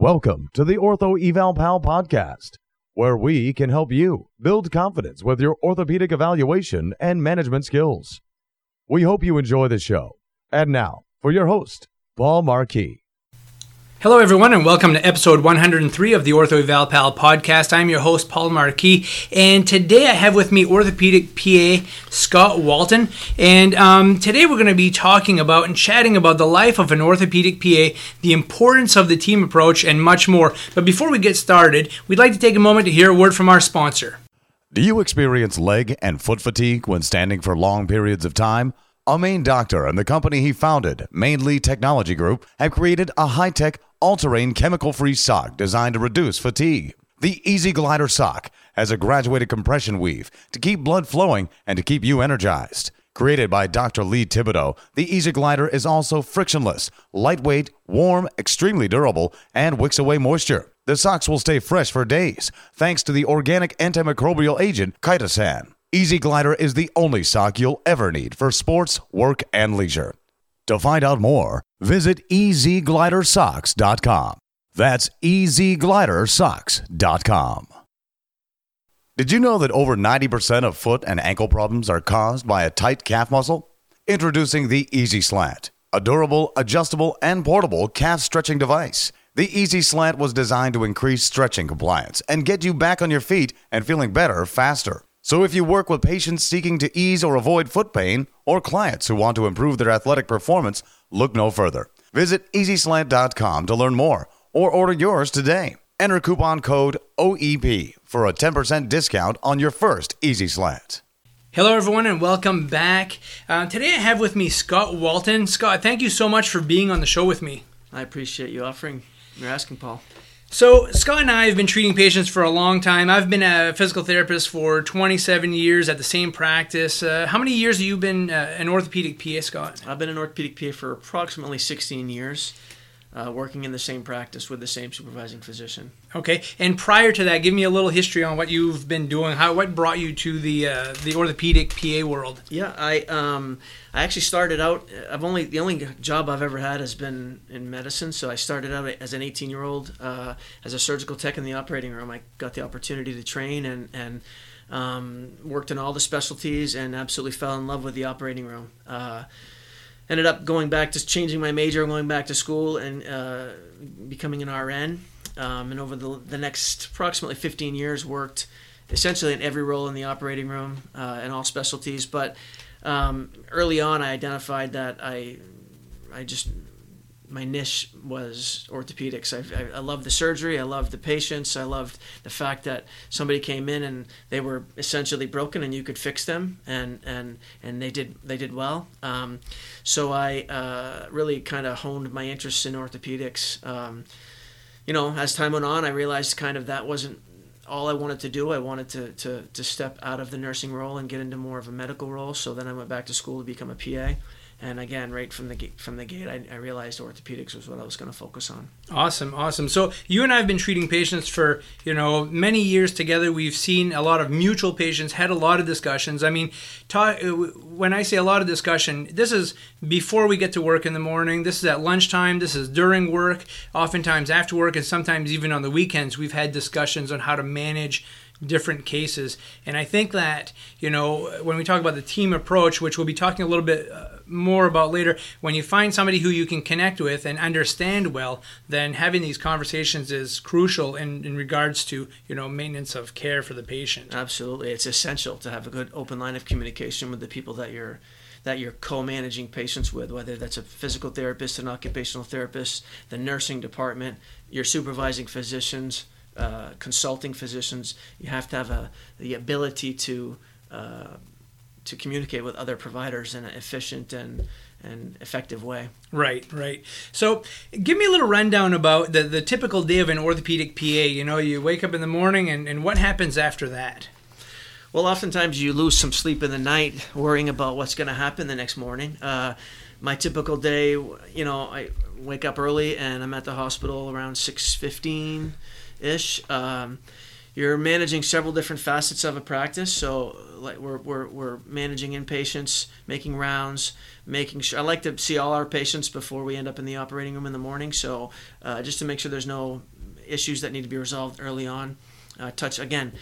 Welcome to the Ortho Eval Pal podcast, where we can help you build confidence with your orthopedic evaluation and management skills. We hope you enjoy the show. And now, for your host, Paul Marquis. Hello, everyone, and welcome to episode 103 of the Ortho Eval Pal podcast. I'm your host, Paul Marquis, and today I have with me orthopedic PA Scott Walton. And um, today we're going to be talking about and chatting about the life of an orthopedic PA, the importance of the team approach, and much more. But before we get started, we'd like to take a moment to hear a word from our sponsor. Do you experience leg and foot fatigue when standing for long periods of time? A Maine doctor and the company he founded, Mainly Technology Group, have created a high tech, all terrain, chemical free sock designed to reduce fatigue. The Easy Glider sock has a graduated compression weave to keep blood flowing and to keep you energized. Created by Dr. Lee Thibodeau, the Easy Glider is also frictionless, lightweight, warm, extremely durable, and wicks away moisture. The socks will stay fresh for days thanks to the organic antimicrobial agent chitosan. Easy Glider is the only sock you'll ever need for sports, work, and leisure. To find out more, visit easyglidersocks.com. That's easyglidersocks.com. Did you know that over 90% of foot and ankle problems are caused by a tight calf muscle? Introducing the Easy Slant, a durable, adjustable, and portable calf stretching device. The Easy Slant was designed to increase stretching compliance and get you back on your feet and feeling better faster. So if you work with patients seeking to ease or avoid foot pain or clients who want to improve their athletic performance, look no further. Visit easyslant.com to learn more or order yours today. Enter coupon code OEP for a 10% discount on your first Easy Slant. Hello, everyone, and welcome back. Uh, today I have with me Scott Walton. Scott, thank you so much for being on the show with me. I appreciate you offering. You're asking, Paul. So, Scott and I have been treating patients for a long time. I've been a physical therapist for 27 years at the same practice. Uh, how many years have you been uh, an orthopedic PA, Scott? I've been an orthopedic PA for approximately 16 years, uh, working in the same practice with the same supervising physician. Okay, and prior to that, give me a little history on what you've been doing. How what brought you to the uh, the orthopedic PA world? Yeah, I um, I actually started out. I've only the only job I've ever had has been in medicine. So I started out as an 18 year old uh, as a surgical tech in the operating room. I got the opportunity to train and and um, worked in all the specialties and absolutely fell in love with the operating room. Uh, ended up going back to changing my major, going back to school, and uh, becoming an RN. Um, and over the, the next approximately 15 years, worked essentially in every role in the operating room uh, and all specialties. But um, early on, I identified that I, I just my niche was orthopedics. I, I, I loved the surgery. I loved the patients. I loved the fact that somebody came in and they were essentially broken, and you could fix them, and and and they did they did well. Um, so I uh, really kind of honed my interest in orthopedics. Um, you know, as time went on, I realized kind of that wasn't all I wanted to do. I wanted to, to, to step out of the nursing role and get into more of a medical role. So then I went back to school to become a PA. And again, right from the from the gate, I, I realized orthopedics was what I was going to focus on. Awesome, awesome. So you and I have been treating patients for you know many years together. We've seen a lot of mutual patients, had a lot of discussions. I mean, talk, when I say a lot of discussion, this is before we get to work in the morning. This is at lunchtime. This is during work. Oftentimes after work, and sometimes even on the weekends, we've had discussions on how to manage different cases. And I think that, you know, when we talk about the team approach, which we'll be talking a little bit uh, more about later, when you find somebody who you can connect with and understand well, then having these conversations is crucial in, in regards to, you know, maintenance of care for the patient. Absolutely. It's essential to have a good open line of communication with the people that you're that you're co-managing patients with, whether that's a physical therapist, an occupational therapist, the nursing department, your supervising physicians, uh, consulting physicians, you have to have a, the ability to uh, to communicate with other providers in an efficient and and effective way. Right, right. So, give me a little rundown about the, the typical day of an orthopedic PA. You know, you wake up in the morning, and, and what happens after that? Well, oftentimes you lose some sleep in the night worrying about what's going to happen the next morning. Uh, my typical day, you know, I wake up early and I'm at the hospital around 6:15 ish. Um, you're managing several different facets of a practice. So like we're, we're, we're managing inpatients, making rounds, making sure. I like to see all our patients before we end up in the operating room in the morning. So uh, just to make sure there's no issues that need to be resolved early on. Uh, touch again,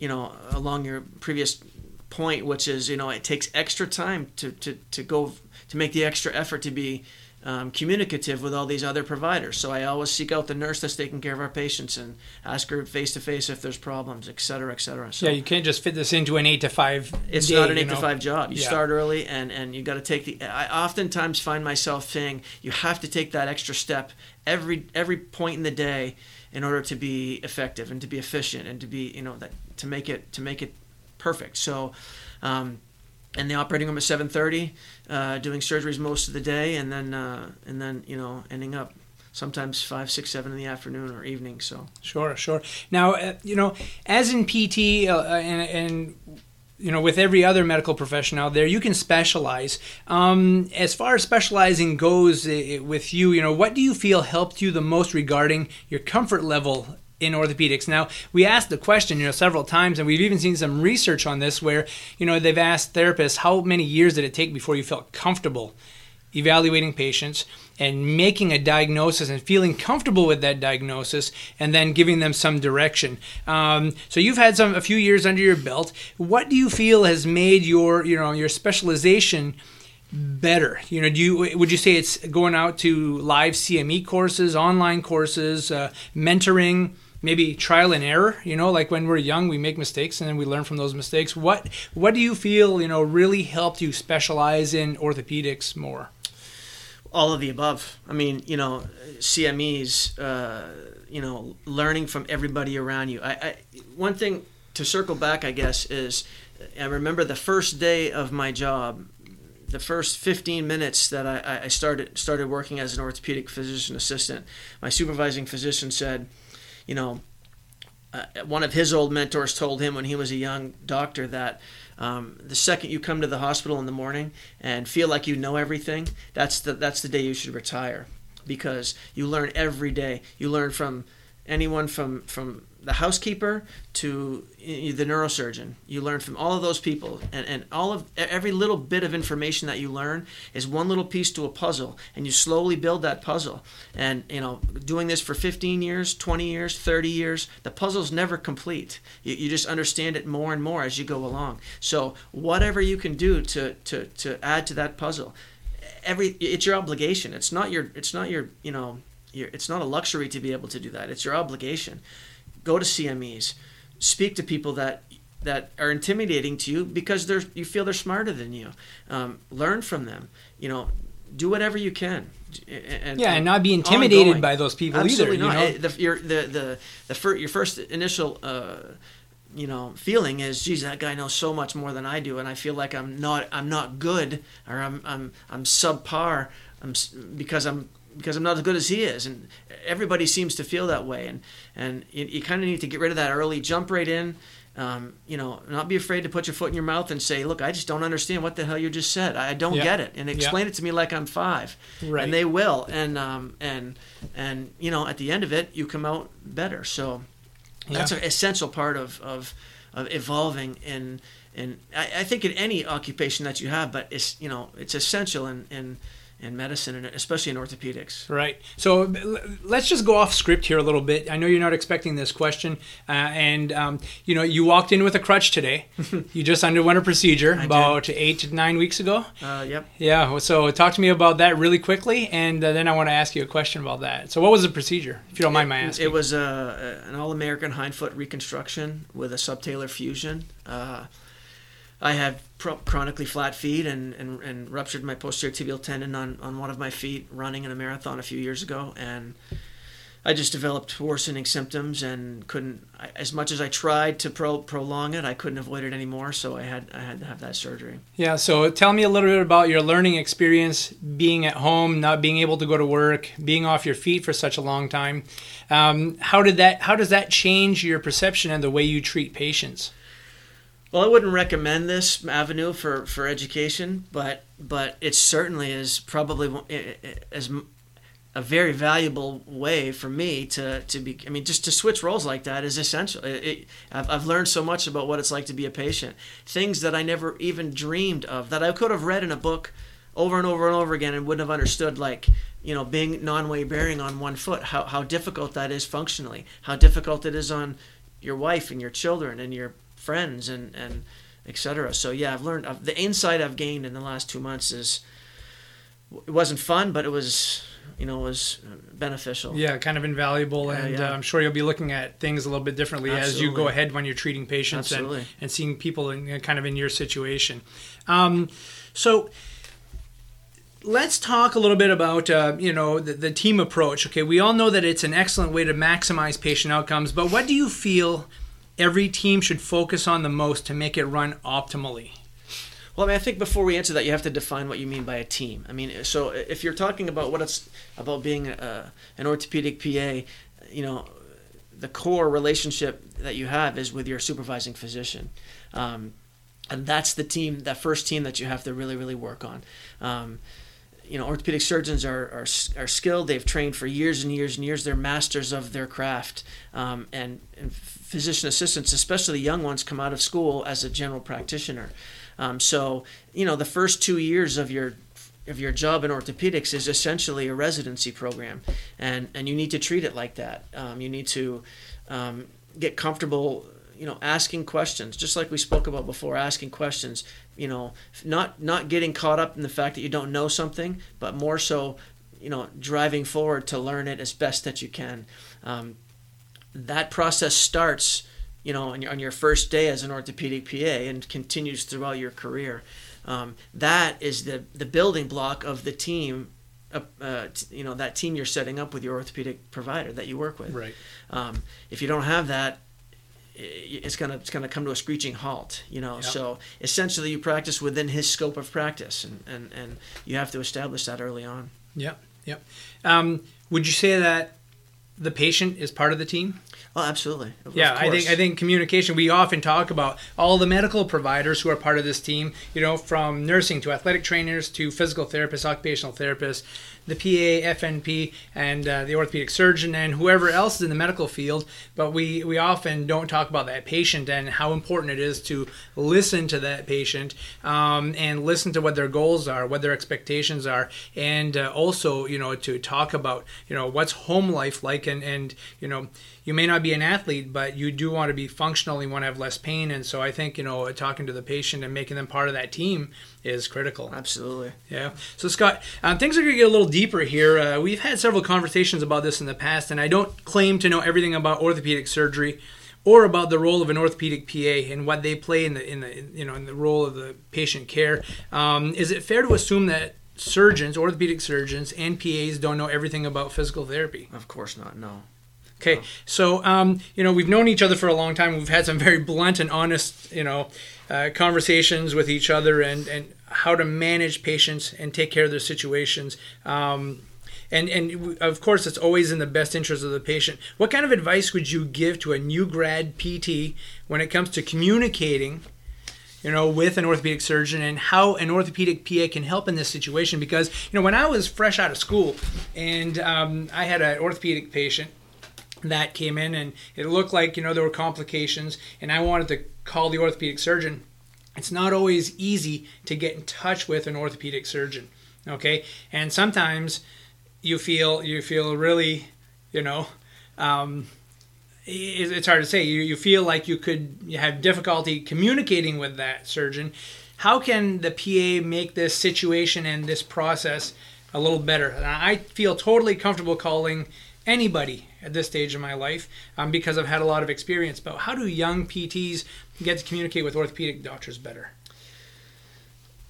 you know, along your previous point, which is you know it takes extra time to to, to go to make the extra effort to be um, communicative with all these other providers. So I always seek out the nurse that's taking care of our patients and ask her face to face if there's problems, et cetera, et cetera. So yeah, you can't just fit this into an eight to five. It's day, not an eight to five job. You Yeah. start early, and and you got to take the. I oftentimes find myself saying you have to take that extra step every every point in the day in order to be effective and to be efficient and to be you know that to make it to make it perfect. So. Um, in the operating room at 7:30, uh, doing surgeries most of the day, and then uh, and then you know ending up sometimes five, six, seven in the afternoon or evening. So Sure, sure. Now, uh, you know, as in PT uh, and, and you know, with every other medical profession out there, you can specialize. Um, as far as specializing goes uh, with you, you know, what do you feel helped you the most regarding your comfort level in orthopedics? Now, we asked the question, you know, several times, and we've even seen some research on this where, you know, they've asked therapists how many years did it take before you felt comfortable evaluating patients and making a diagnosis and feeling comfortable with that diagnosis and then giving them some direction? Um, so you've had some a few years under your belt. What do you feel has made your you know your specialization better? You know do you would you say it's going out to live cme courses online courses uh, mentoring maybe trial and error you know like when we're young we make mistakes and then we learn from those mistakes what what do you feel you know really helped you specialize in orthopedics more all of the above. I mean, you know, CMEs, uh, you know, learning from everybody around you. I, I one thing to circle back, I guess, is I remember the first day of my job, the first 15 minutes that I, I started started working as an orthopedic physician assistant. My supervising physician said, you know, uh, one of his old mentors told him when he was a young doctor that um, the second you come to the hospital in the morning and feel like you know everything, that's the that's the day you should retire, because you learn every day. You learn from anyone from from the housekeeper to the neurosurgeon. You learn from all of those people, and, and all of every little bit of information that you learn is one little piece to a puzzle, and you slowly build that puzzle. And you know, doing this for 15 years, 20 years, 30 years, the puzzle's never complete. You, you just understand it more and more as you go along. So whatever you can do to to to add to that puzzle, every it's your obligation. It's not your it's not your you know your, it's not a luxury to be able to do that. It's your obligation. Go to CMEs, speak to people that that are intimidating to you because they're you feel they're smarter than you. Um, learn from them. You know, do whatever you can. And, yeah and not be intimidated ongoing. by those people Absolutely either not. you know The, your, the, the, the fir- your first initial, uh, you know, feeling is, geez, that guy knows so much more than I do, and I feel like I'm not, I'm not good, or I'm, I'm, I'm subpar, I'm because I'm, because I'm not as good as he is, and everybody seems to feel that way, and and you, you kind of need to get rid of that early, jump right in. Um, you know, not be afraid to put your foot in your mouth and say, "Look, I just don't understand what the hell you just said. I don't Yeah. get it." And Yeah. explain it to me like I'm five Right. and they will and um and and you know at the end of it you come out better so that's Yeah. an essential part of of, of evolving in in I, I think in any occupation that you have but it's you know it's essential And in in medicine and especially in orthopedics Right. So let's just go off script here a little bit. I know you're not expecting this question, uh, and um, you know you walked in with a crutch today. you just underwent a procedure did. about eight to nine weeks ago. uh, yep Yeah. So talk to me about that really quickly, and uh, then I want to ask you a question about that. So what was the procedure, if you don't mind my asking? It was uh, an all-American hindfoot reconstruction with a subtalar fusion. Uh, I had pro- chronically flat feet and, and, and ruptured my posterior tibial tendon on, on one of my feet running in a marathon a few years ago, and I just developed worsening symptoms and couldn't. I, as much as I tried to pro- prolong it, I couldn't avoid it anymore. So I had I had to have that surgery. Yeah, so tell me a little bit about your learning experience being at home, not being able to go to work, being off your feet for such a long time. Um, how did that? How does that change your perception and the way you treat patients? Well, I wouldn't recommend this avenue for, for education, but but it certainly is probably as a very valuable way for me to, to be i mean just to switch roles like that is essential. It, it, I've, I've learned so much about what it's like to be a patient. Things that i never even dreamed of that i could have read in a book over and over and over again and wouldn't have understood like you know being non-weight bearing on one foot how, how difficult that is functionally how difficult it is on your wife and your children and your friends and and etc so yeah i've learned I've, the insight i've gained in the last two months is it wasn't fun but it was you know was beneficial. Yeah, kind of invaluable, Yeah, and yeah. Uh, I'm sure you'll be looking at things a little bit differently as you go ahead when you're treating patients and, and seeing people in kind of in your situation. Um, so let's talk a little bit about uh, you know the, the team approach. Okay, we all know that it's an excellent way to maximize patient outcomes, but what do you feel every team should focus on the most to make it run optimally? Well, I mean, I think before we answer that, you have to define what you mean by a team. I mean, so if you're talking about what it's about being a, an orthopedic PA, you know, the core relationship that you have is with your supervising physician. Um, and that's the team, that first team that you have to really, really work on. Um, you know, orthopedic surgeons are, are, are skilled. They've trained for years and years and years. They're masters of their craft. Um, and, and physician assistants, especially the young ones, come out of school as a general practitioner. Um, so, you know, the first two years of your of your job in orthopedics is essentially a residency program, and and you need to treat it like that. Um, you need to um, get comfortable, you know, asking questions, just like we spoke about before, asking questions. You know, not not getting caught up in the fact that you don't know something, but more so, you know, driving forward to learn it as best that you can. Um, that process starts you know, on your, on your first day as an orthopedic PA and continues throughout your career. Um, that is the, the building block of the team, uh, uh, you know, that team you're setting up with your orthopedic provider that you work with. Right. Um, if you don't have that, it's gonna it's gonna come to a screeching halt, you know. Yep. So essentially, you practice within his scope of practice, and, and, and you have to establish that early on. Yep. Yep. Um, would you say that the patient is part of the team? Oh, absolutely. Of Yeah, I think. I think communication. We often talk about all the medical providers who are part of this team. You know, from nursing to athletic trainers to physical therapists, occupational therapists, the PA, FNP, and uh, the orthopedic surgeon, and whoever else is in the medical field. But we we often don't talk about that patient and how important it is to listen to that patient um, and listen to what their goals are, what their expectations are, and uh, also you know to talk about you know what's home life like, and and you know you may not be an athlete, but you do want to be functional. You want to have less pain, and so I think you know talking to the patient and making them part of that team is critical. absolutely. Yeah. So Scott, um, things are going to get a little deeper here. Uh, we've had several conversations about this in the past, and I don't claim to know everything about orthopedic surgery or about the role of an orthopedic PA and what they play in the in the you know in the role of the patient care. Um, is it fair to assume that surgeons, orthopedic surgeons, and PAs don't know everything about physical therapy? Of course not. No. Okay, so um, you know we've known each other for a long time. We've had some very blunt and honest, you know, uh, conversations with each other, and and how to manage patients and take care of their situations. Um, and and of course, it's always in the best interest of the patient. What kind of advice would you give to a new grad PT when it comes to communicating? you know, with an orthopedic surgeon and how an orthopedic PA can help in this situation. Because, you know, when I was fresh out of school and um, I had an orthopedic patient that came in and it looked like, you know, there were complications and I wanted to call the orthopedic surgeon. It's not always easy to get in touch with an orthopedic surgeon. Okay. And sometimes you feel, you feel really, you know, um, it's hard to say. You, you feel like you could you have difficulty communicating with that surgeon. How can the PA make this situation and this process a little better? I feel totally comfortable calling anybody at this stage of my life um, because I've had a lot of experience. But how do young PTs get to communicate with orthopedic doctors better?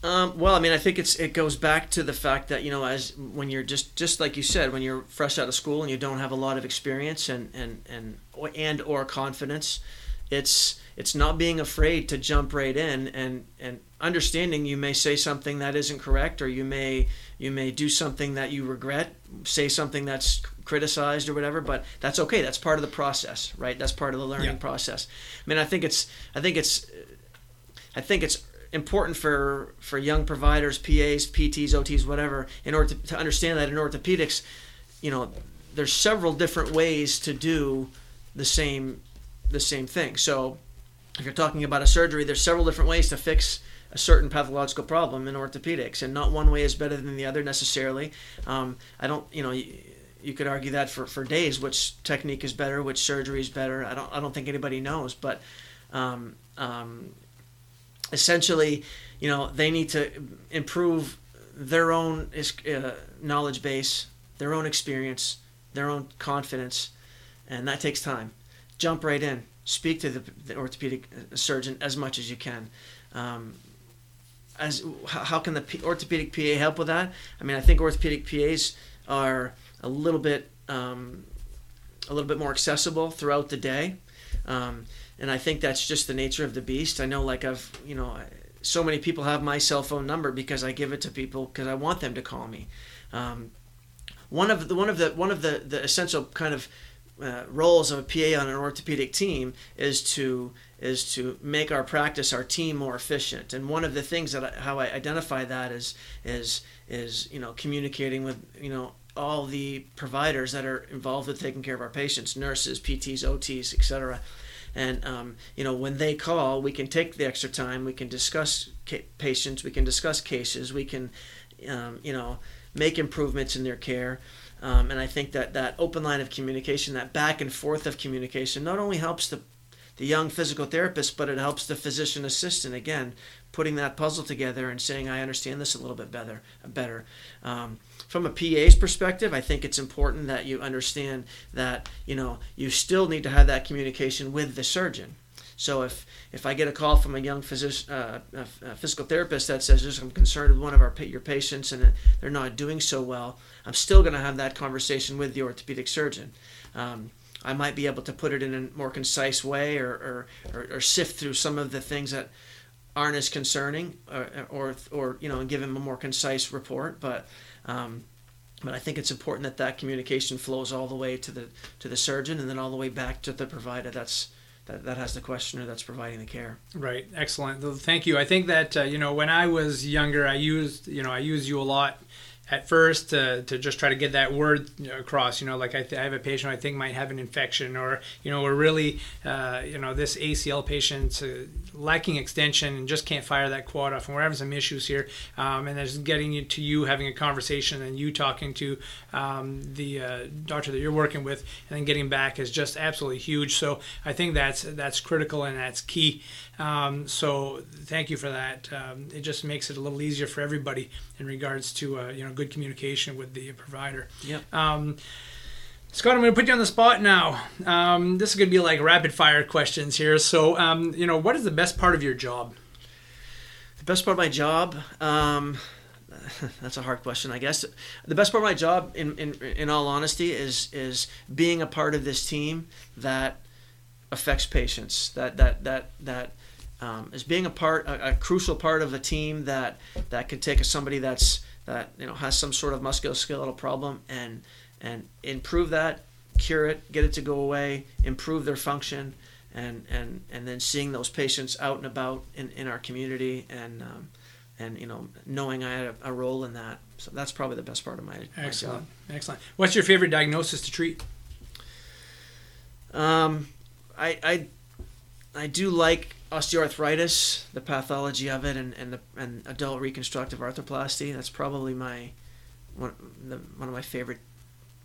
Um, well, I mean, I think it's it goes back to the fact that you know, as when you're just just like you said, when you're fresh out of school and you don't have a lot of experience and and and and or confidence, it's it's not being afraid to jump right in and and understanding you may say something that isn't correct or you may you may do something that you regret, say something that's criticized or whatever, but that's okay. That's part of the process, right? That's part of the learning Yeah. process. I mean, I think it's I think it's I think it's important for for young providers, PAs, PTs, OTs, whatever, in order to, to understand that in orthopedics, you know, there's several different ways to do the same the same thing. So if you're talking about a surgery, there's several different ways to fix a certain pathological problem in orthopedics, and not one way is better than the other necessarily. Um, I don't, you know, you, you, could argue that for, for days, which technique is better, which surgery is better. I don't, I don't think anybody knows, but um, um, essentially, you know, they need to improve their own uh, knowledge base, their own experience, their own confidence, and that takes time. Jump right in. Speak to the, the orthopedic surgeon as much as you can. Um, as how can the P, orthopedic PA help with that? I mean, I think orthopedic PAs are a little bit um, a little bit more accessible throughout the day, um, and I think that's just the nature of the beast. I know, like I've you know, so many people have my cell phone number because I give it to people because I want them to call me. Um, one of the one of the one of the, the essential kind of uh, roles of a PA on an orthopedic team is to is to make our practice, our team more efficient. And one of the things that I, how I identify that is is is you know communicating with you know all the providers that are involved with taking care of our patients, nurses, PTs, OTs, etc. And um, you know when they call, we can take the extra time. We can discuss ca- patients. We can discuss cases. We can um, you know make improvements in their care. Um, and I think that that open line of communication, that back and forth of communication, not only helps the the young physical therapist, but it helps the physician assistant again, putting that puzzle together and saying, "I understand this a little bit better." Better. Um, from a PA's perspective, I think it's important that you understand that you know you still need to have that communication with the surgeon. So if if I get a call from a young uh, a physical therapist that says, "I'm concerned with one of our your patients and they're not doing so well," I'm still going to have that conversation with the orthopedic surgeon. Um, I might be able to put it in a more concise way or, or, or, or sift through some of the things that aren't as concerning or, or, or you know, and give him a more concise report. But, um, but I think it's important that that communication flows all the way to the, to the surgeon and then all the way back to the provider that's, that, that has the questioner that's providing the care. Right. Excellent. Thank you. I think that, uh, you know, when I was younger, I used, you know, I used you a lot at first to, to just try to get that word across you know like I, th- I have a patient i think might have an infection or you know we're really uh, you know this acl patient uh, lacking extension and just can't fire that quad off and we're having some issues here um, and there's getting to you having a conversation and you talking to um, the uh, doctor that you're working with and then getting back is just absolutely huge. So i think that's that's critical and that's key um, so thank you for that. Um, it just makes it a little easier for everybody in regards to uh, you know good communication with the provider. Yeah. Um, Scott, I'm going to put you on the spot now. Um, this is going to be like rapid fire questions here. So, um, you know, what is the best part of your job? The best part of my job, um, that's a hard question, I guess. The best part of my job, in, in in all honesty, is is being a part of this team that affects patients. That that that that um, is being a part, a, a, crucial part of a team that that could take a, somebody that's that you know has some sort of musculoskeletal problem and and improve that, cure it, get it to go away, improve their function, and and and then seeing those patients out and about in, in our community and um, and you know knowing I had a, a, role in that. So that's probably the best part of my, excellent, my excellent. What's your favorite diagnosis to treat? Um, I I I do like osteoarthritis, the pathology of it, and and the and adult reconstructive arthroplasty. That's probably my one the, one of my favorite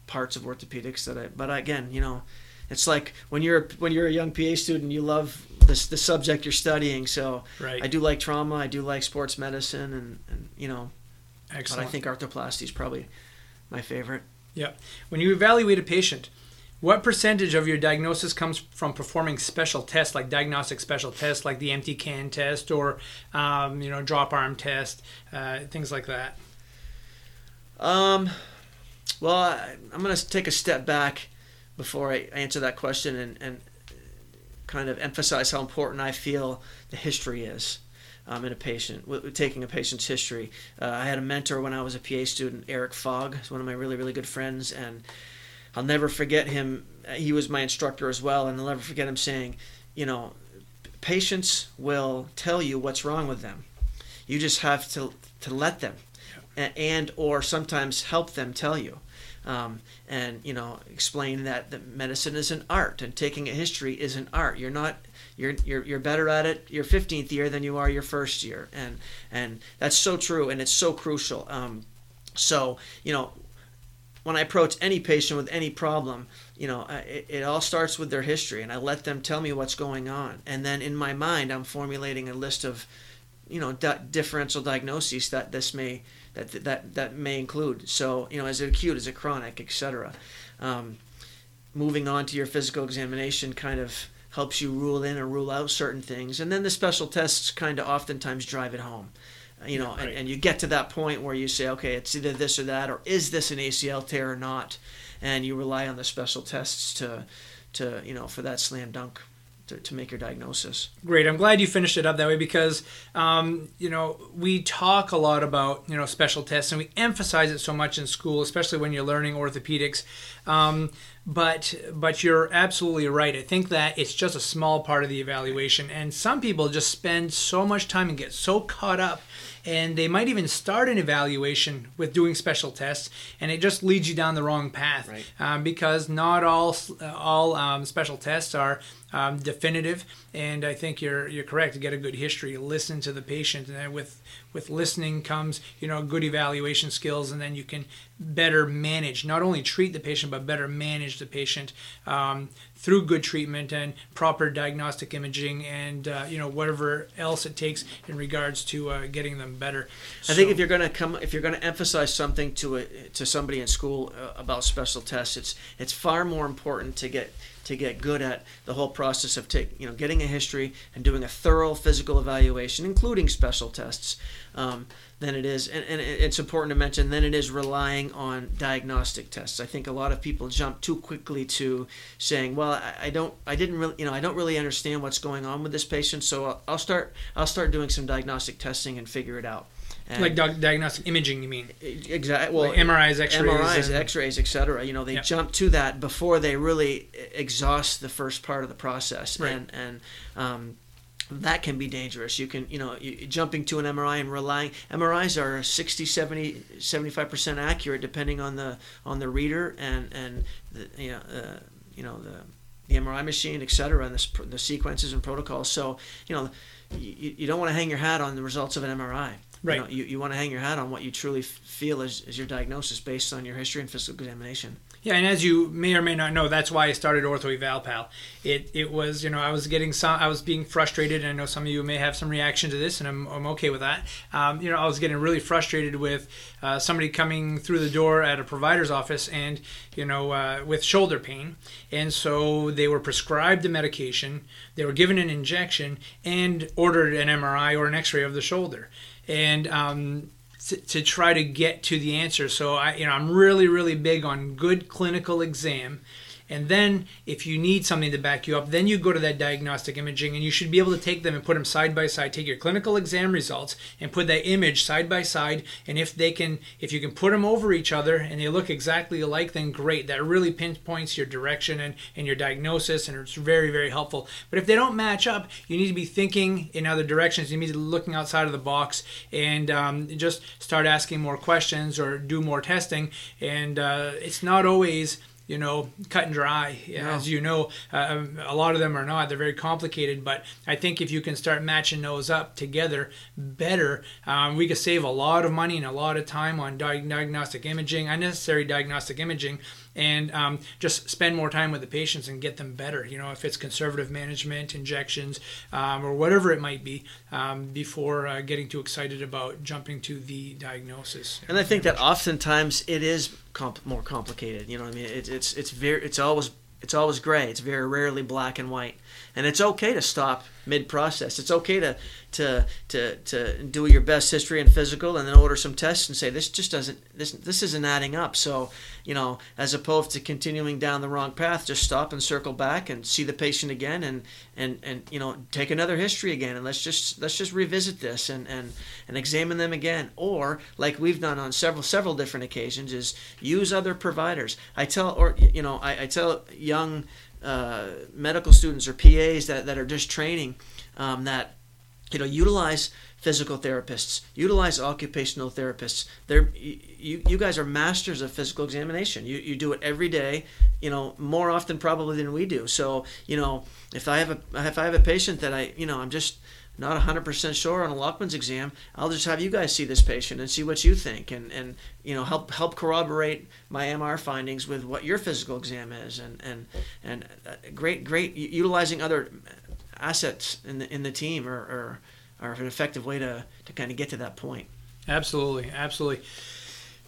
parts of orthopedics. That I but again, you know, it's like when you're when you're a young PA student, you love this the subject you're studying. So right. I do like trauma. I do like sports medicine, and and you know, Excellent. but I think arthroplasty is probably my favorite. Yeah. When you evaluate a patient, what percentage of your diagnosis comes from performing special tests, like diagnostic special tests, like the empty can test or, um, you know, drop arm test, uh, things like that? Um, well, I, am going to take a step back before I answer that question and, and kind of emphasize how important I feel the history is. Um, in a patient, taking a patient's history. Uh, I had a mentor when I was a PA student, Eric Fogg, one of my really, really good friends, and I'll never forget him. He was my instructor as well, and I'll never forget him saying, you know, patients will tell you what's wrong with them. You just have to to let them, and or sometimes help them tell you. um, and you know explain that, that medicine is an art and taking a history is an art you're not you're, you're, you're better at it your 15th year than you are your first year and and that's so true and it's so crucial um, so you know when I approach any patient with any problem, you know, it, it, all starts with their history, and I let them tell me what's going on, and then in my mind, I'm formulating a list of, you know, di- differential diagnoses that this may that that that may include. So, you know, is it acute, is it chronic, etc. Um, moving on to your physical examination, kind of helps you rule in or rule out certain things, and then the special tests kind of oftentimes drive it home you know, right. and, and you get to that point where you say, okay, it's either this or that, or is this an ACL tear or not, and you rely on the special tests to, to you know, for that slam dunk. To, to make your diagnosis. Great. I'm glad you finished it up that way because, um, you know, we talk a lot about, you know, special tests and we emphasize it so much in school, especially when you're learning orthopedics. Um, but but you're absolutely right. I think that it's just a small part of the evaluation, and some people just spend so much time and get so caught up and they might even start an evaluation with doing special tests, and it just leads you down the wrong path right. um, because not all all um, special tests are um, definitive. And I think you're you're correct to get a good history, listen to the patient, and then with with listening comes you know good evaluation skills, and then you can better manage not only treat the patient but better manage the patient um, through good treatment and proper diagnostic imaging and uh, you know whatever else it takes in regards to uh, getting them better. I think if you're going to come, if you're going to emphasize something to a, to somebody in school uh, about special tests, it's it's far more important to get to get good at the whole process of take, you know getting a history and doing a thorough physical evaluation, including special tests. Um, than it is, and, and it's important to mention, than it is relying on diagnostic tests. I think a lot of people jump too quickly to saying, "Well, I, I don't, I didn't really, you know, I don't really understand what's going on with this patient, so I'll, I'll start, I'll start doing some diagnostic testing and figure it out." And like diagnostic imaging, you mean? Exactly. Well, like MRIs, X-rays, MRIs, and, X-rays, etc. You know, they jump to that before they really exhaust the first part of the process, right. and and um, that can be dangerous. You can, you know, jumping to an MRI and relying MRIs are 60, 70, 75% accurate depending on the on the reader and and the, you know, uh, you know the the MRI machine, et cetera, and the, the sequences and protocols. So, you know, you, you don't want to hang your hat on the results of an MRI. Right. You, know, you, you want to hang your hat on what you truly feel is, is your diagnosis based on your history and physical examination. Yeah, and as you may or may not know, that's why I started Ortho Eval Pal. It it was you know I was getting some I was being frustrated, and I know some of you may have some reaction to this, and I'm, I'm okay with that. Um, you know I was getting really frustrated with uh, somebody coming through the door at a provider's office and you know uh, with shoulder pain, and so they were prescribed the medication, they were given an injection, and ordered an MRI or an X-ray of the shoulder, and um, to, to try to get to the answer. So I, you know, I'm really, really big on good clinical exam and then if you need something to back you up, then you go to that diagnostic imaging and you should be able to take them and put them side by side. Take your clinical exam results and put that image side by side. And if they can, if you can put them over each other and they look exactly alike, then great. That really pinpoints your direction and, and your diagnosis and it's very, very helpful. But if they don't match up, you need to be thinking in other directions. You need to be looking outside of the box and um, just start asking more questions or do more testing. And uh, it's not always you know, cut and dry. As you know, uh, a lot of them are not. They're very complicated. But I think if you can start matching those up together better, um, we could save a lot of money and a lot of time on diagnostic imaging, unnecessary diagnostic imaging, and um, just spend more time with the patients and get them better. You know, if it's conservative management, injections, um, or whatever it might be, um, before uh, getting too excited about jumping to the diagnosis. And I think that oftentimes it is comp- more complicated. You know, what I mean, it, it's it's very it's always it's always gray. It's very rarely black and white, and it's okay to stop mid process. It's okay to to to to do your best history and physical, and then order some tests and say this just doesn't this this isn't adding up. So you know, as opposed to continuing down the wrong path, just stop and circle back and see the patient again, and and and you know take another history again, and let's just let's just revisit this and and and examine them again. Or like we've done on several several different occasions, is use other providers. I tell or you know I, I tell young uh, medical students or PAs that, that are just training um, that you know, utilize physical therapists, utilize occupational therapists. They're, you, you guys are masters of physical examination. You, you do it every day, you know, more often probably than we do. So, you know, if I have a, if I have a patient that I, you know, I'm just not 100% sure on a Lachman's exam, I'll just have you guys see this patient and see what you think and, and you know, help, help corroborate my MR findings with what your physical exam is and, and, and uh, great, great utilizing other assets in the, in the team or are an effective way to, to kind of get to that point. Absolutely, absolutely.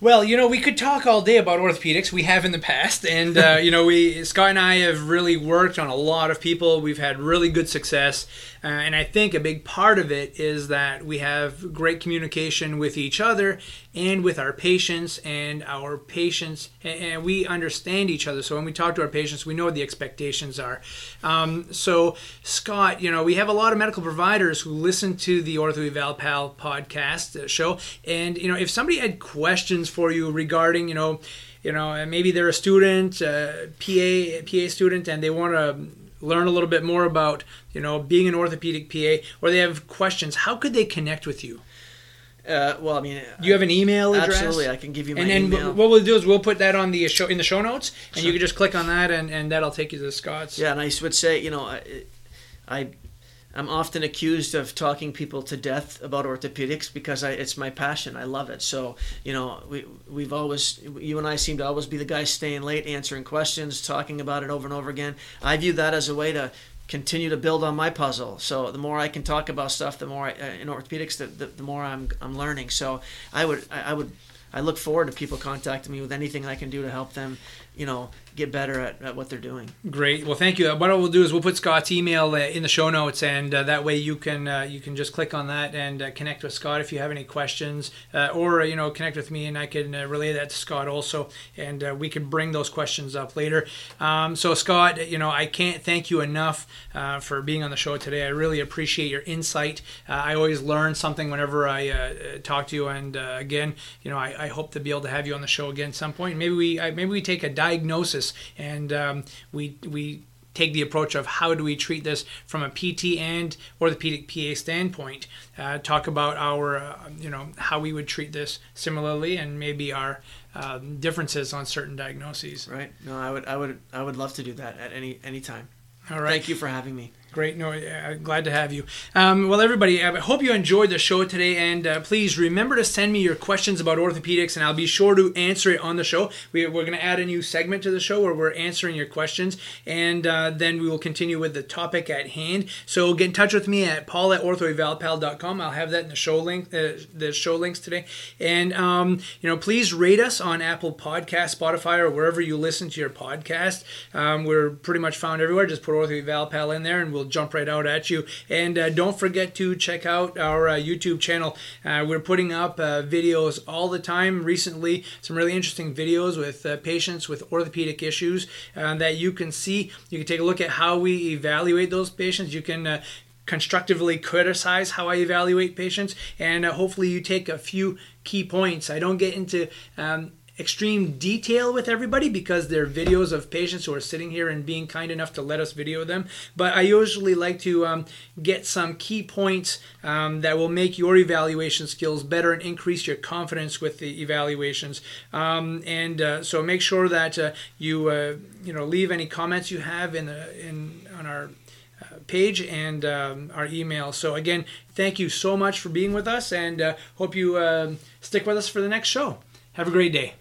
Well, you know, we could talk all day about orthopedics. We have in the past, and uh, you know, we Scott and I have really worked on a lot of people. We've had really good success, uh, and I think a big part of it is that we have great communication with each other and with our patients, and our patients, and we understand each other. So when we talk to our patients, we know what the expectations are. Um, so, Scott, you know, we have a lot of medical providers who listen to the Ortho Eval Pal podcast uh, show, and you know, if somebody had questions for you regarding, you know, you know, maybe they're a student, uh, PA PA student, and they want to learn a little bit more about, you know, being an orthopedic PA, or they have questions. How could they connect with you? Uh, well, I mean, do you have an email address? Absolutely, I can give you my and then email. what we'll do is we'll put that on the show in the show notes, and you can just click on that, and, and that'll take you to Scott's. Yeah, and I would say, you know, I, I I'm often accused of talking people to death about orthopedics because I, it's my passion. I love it. So, you know, we, we've always, you and I seem to always be the guys staying late, answering questions, talking about it over and over again. I view that as a way to continue to build on my puzzle. So the more I can talk about stuff, the more I, uh, in orthopedics, the, the, the, more I'm, I'm learning. So I would, I, I would, I look forward to people contacting me with anything I can do to help them, you know, get better at, at what they're doing. Great. Well, thank you. What we'll do is we'll put Scott's email uh, in the show notes, and uh, that way you can uh, you can just click on that and uh, connect with Scott if you have any questions, uh, or you know connect with me and I can uh, relay that to Scott also, and we can bring those questions up later. Um, so Scott, you know I can't thank you enough for being on the show today. I really appreciate your insight. I always learn something whenever I talk to you, and again, you know I, I, hope to be able to have you on the show again at some point. Maybe we maybe we take a diagnosis and um, we we take the approach of how do we treat this from a PT and orthopedic PA standpoint. Uh, talk about our, uh, you know, how we would treat this similarly, and maybe our um, differences on certain diagnoses. Right. No, I would, I would, I would love to do that at any any time. All right. Thank you for having me. Great. No, uh, glad to have you. Um, well, everybody, I hope you enjoyed the show today. And uh, please remember to send me your questions about orthopedics, and I'll be sure to answer it on the show. We, are going to add a new segment to the show where we're answering your questions, and uh, then we will continue with the topic at hand. So get in touch with me at paul at orthoevalpal.com. I'll have that in the show link, uh, the show links today. And, um, you know, please rate us on Apple Podcast, Spotify, or wherever you listen to your podcast. Um, we're pretty much found everywhere. Just put orthoevalpal in there, and we'll will jump right out at you. And uh, don't forget to check out our uh, YouTube channel. Uh, we're putting up uh, videos all the time. Recently, some really interesting videos with uh, patients with orthopedic issues that you can see. You can take a look at how we evaluate those patients. You can constructively criticize how I evaluate patients, and hopefully you take a few key points. I don't get into um, extreme detail with everybody because they're videos of patients who are sitting here and being kind enough to let us video them. But I usually like to um, get some key points um, that will make your evaluation skills better and increase your confidence with the evaluations. Um, and uh, so make sure that uh, you uh, you know leave any comments you have in the in on our uh, page and um, our email. So again, thank you so much for being with us, and uh, hope you uh, stick with us for the next show. Have a great day.